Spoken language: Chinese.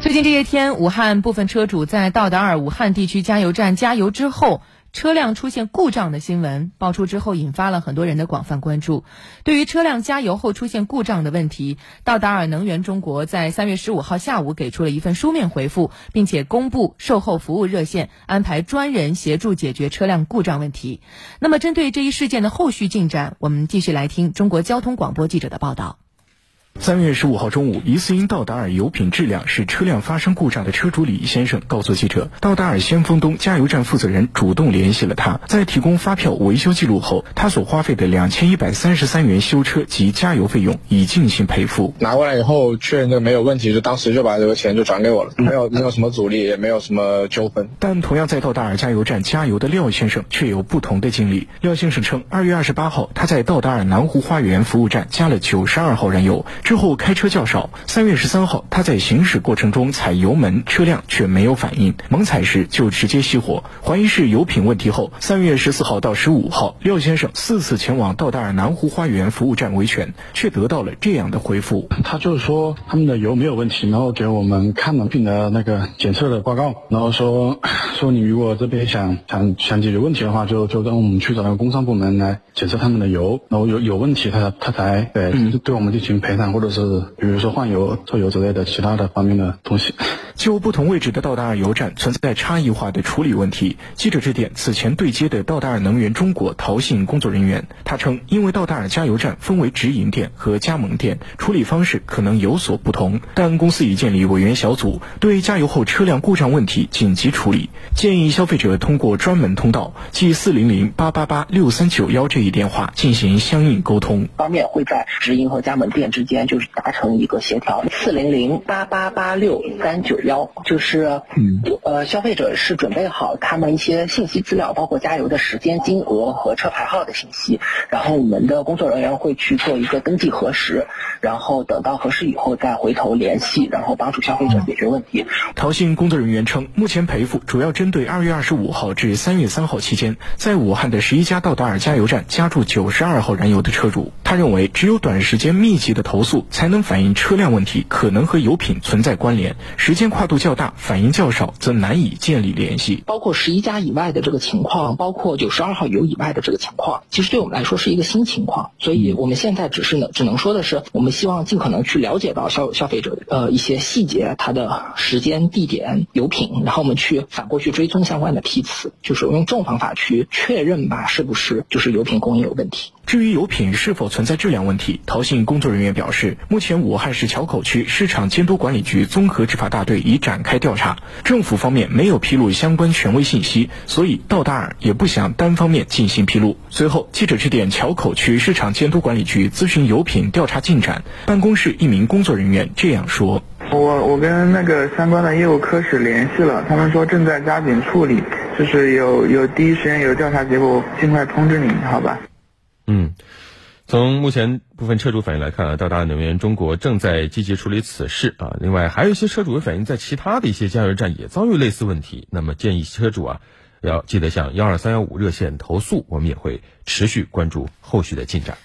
最近这些天，武汉部分车主在到达尔武汉地区加油站加油之后，车辆出现故障的新闻爆出之后，引发了很多人的广泛关注。对于车辆加油后出现故障的问题，道达尔能源中国在三月十五号下午给出了一份书面回复，并且公布售后服务热线，安排专人协助解决车辆故障问题。那么，针对这一事件的后续进展，我们继续来听中国交通广播记者的报道。三月十五号中午，疑似因道达尔油品质量使车辆发生故障的车主李先生告诉记者，道达尔先锋东加油站负责人主动联系了他，在提供发票维修记录后，他所花费的两千一百三十三元修车及加油费用已进行赔付。拿过来以后确认这没有问题，就当时就把这个钱就转给我了，没有没有什么阻力，也没有什么纠纷。但同样在道达尔加油站加油的廖先生却有不同的经历。廖先生称，二月二十八号他在道达尔南湖花园服务站加了九十二号燃油。之后开车较少。三月十三号，他在行驶过程中踩油门，车辆却没有反应，猛踩时就直接熄火，怀疑是油品问题后，三月十四号到十五号，廖先生四次前往道达尔南湖花园服务站维权，却得到了这样的回复：他就是说他们的油没有问题，然后给我们看了并的那个检测的报告，然后说 说你如果这边想想想解决问题的话，就就让我们去找那个工商部门来检测他们的油，然后有有问题他他才对对我们进行赔偿。或者是比如说换油、抽油之类的其他的方面的东西。就不同位置的道达尔油站存在差异化的处理问题，记者致电此前对接的道达尔能源中国陶信工作人员，他称，因为道达尔加油站分为直营店和加盟店，处理方式可能有所不同，但公司已建立委员小组，对加油后车辆故障问题紧急处理，建议消费者通过专门通道，即四零零八八八六三九幺这一电话进行相应沟通。方面会在直营和加盟店之间就是达成一个协调，四零零八八八六三九。幺就是，呃，消费者是准备好他们一些信息资料，包括加油的时间、金额和车牌号的信息，然后我们的工作人员会去做一个登记核实，然后等到核实以后再回头联系，然后帮助消费者解决问题。陶信工作人员称，目前赔付主要针对二月二十五号至三月三号期间在武汉的十一家道达尔加油站加注九十二号燃油的车主。他认为，只有短时间密集的投诉，才能反映车辆问题可能和油品存在关联，时间。跨跨度较大，反应较少，则难以建立联系。包括十一家以外的这个情况，包括九十二号油以外的这个情况，其实对我们来说是一个新情况。所以我们现在只是呢，只能说的是，我们希望尽可能去了解到消消费者呃一些细节，它的时间、地点、油品，然后我们去反过去追踪相关的批次，就是用这种方法去确认吧，是不是就是油品供应有问题。至于油品是否存在质量问题，陶信工作人员表示，目前武汉市硚口区市场监督管理局综合执法大队已展开调查，政府方面没有披露相关权威信息，所以道达尔也不想单方面进行披露。随后，记者致电硚口区市场监督管理局咨询油品调查进展，办公室一名工作人员这样说：“我我跟那个相关的业务科室联系了，他们说正在加紧处理，就是有有第一时间有调查结果，尽快通知您，好吧？”嗯，从目前部分车主反映来看啊，到达能源中国正在积极处理此事啊。另外，还有一些车主的反映，在其他的一些加油站也遭遇类似问题。那么，建议车主啊，要记得向幺二三幺五热线投诉。我们也会持续关注后续的进展。